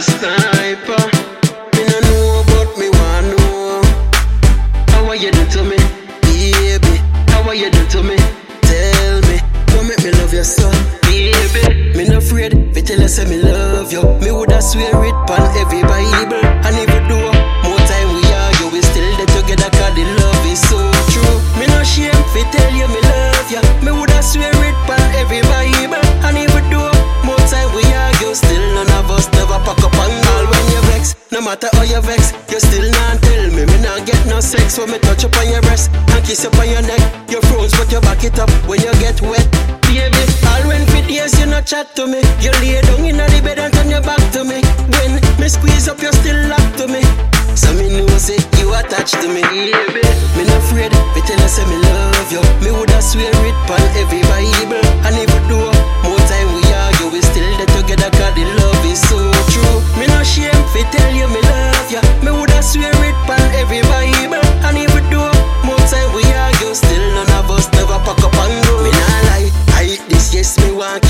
Snypah. Me no know, but me want to know. How are you do to me, baby? How are you do to me? Tell me, don't make me love you so, baby. Me no afraid, me tell you say me love you. Me woulda swear it pon every Bible, matter how you vex, you still not tell me. Me not get no sex when me touch up on your breast and kiss up on your neck. You froze but you back it up when you get wet. Baby, all when for days you not chat to me. You lay down in the bed and turn your back to me. When me squeeze up, you still lock to me. So me know say you attached to me, baby. Me not afraid, me tell you say me love you. Me woulda swear it pon every Bible,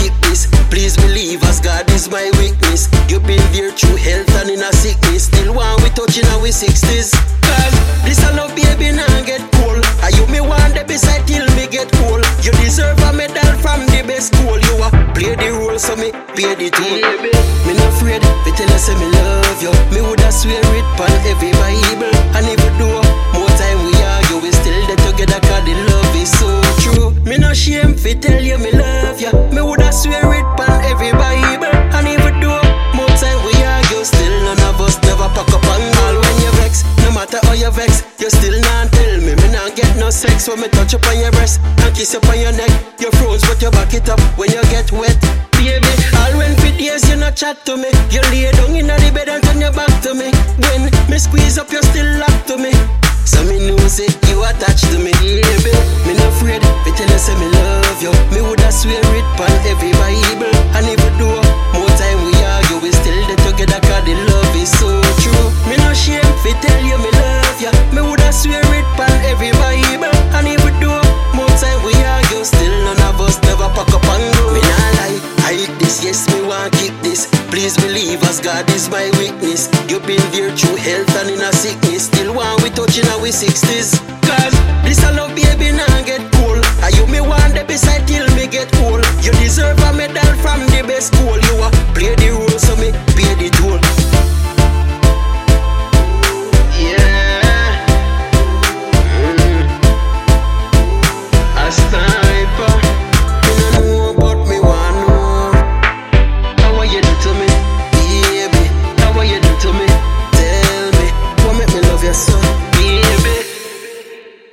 keep this. Please believe us, God is my weakness. You been there through health and in a sickness. Still want we touching our sixties. Cause this a love baby nah get cold. Are you me want the beside till me get old? You deserve a medal from the best school. You a play the role so me pay the toll. Me not afraid, me tell you say me love you. Me woulda swear it pon every Bible. And even though you vex, you still not tell me. Me not get no sex when me touch up on your breast and kiss up on your neck. You froze but you back it up when you get wet. Baby, all when for days you not chat to me. You lay down in the bed and turn your back to me. When me squeeze up, you still lock to me. So me know say you attached to me, baby. Me no afraid, me tell you say me love you. Me swear it pon every Bible, and even though more time we argue, still none of us never pack up and go. Me nah lie, I hate this, yes me want keep this. Please believe as God is my witness. You been there through health and in a sickness. Still want we touching our sixties.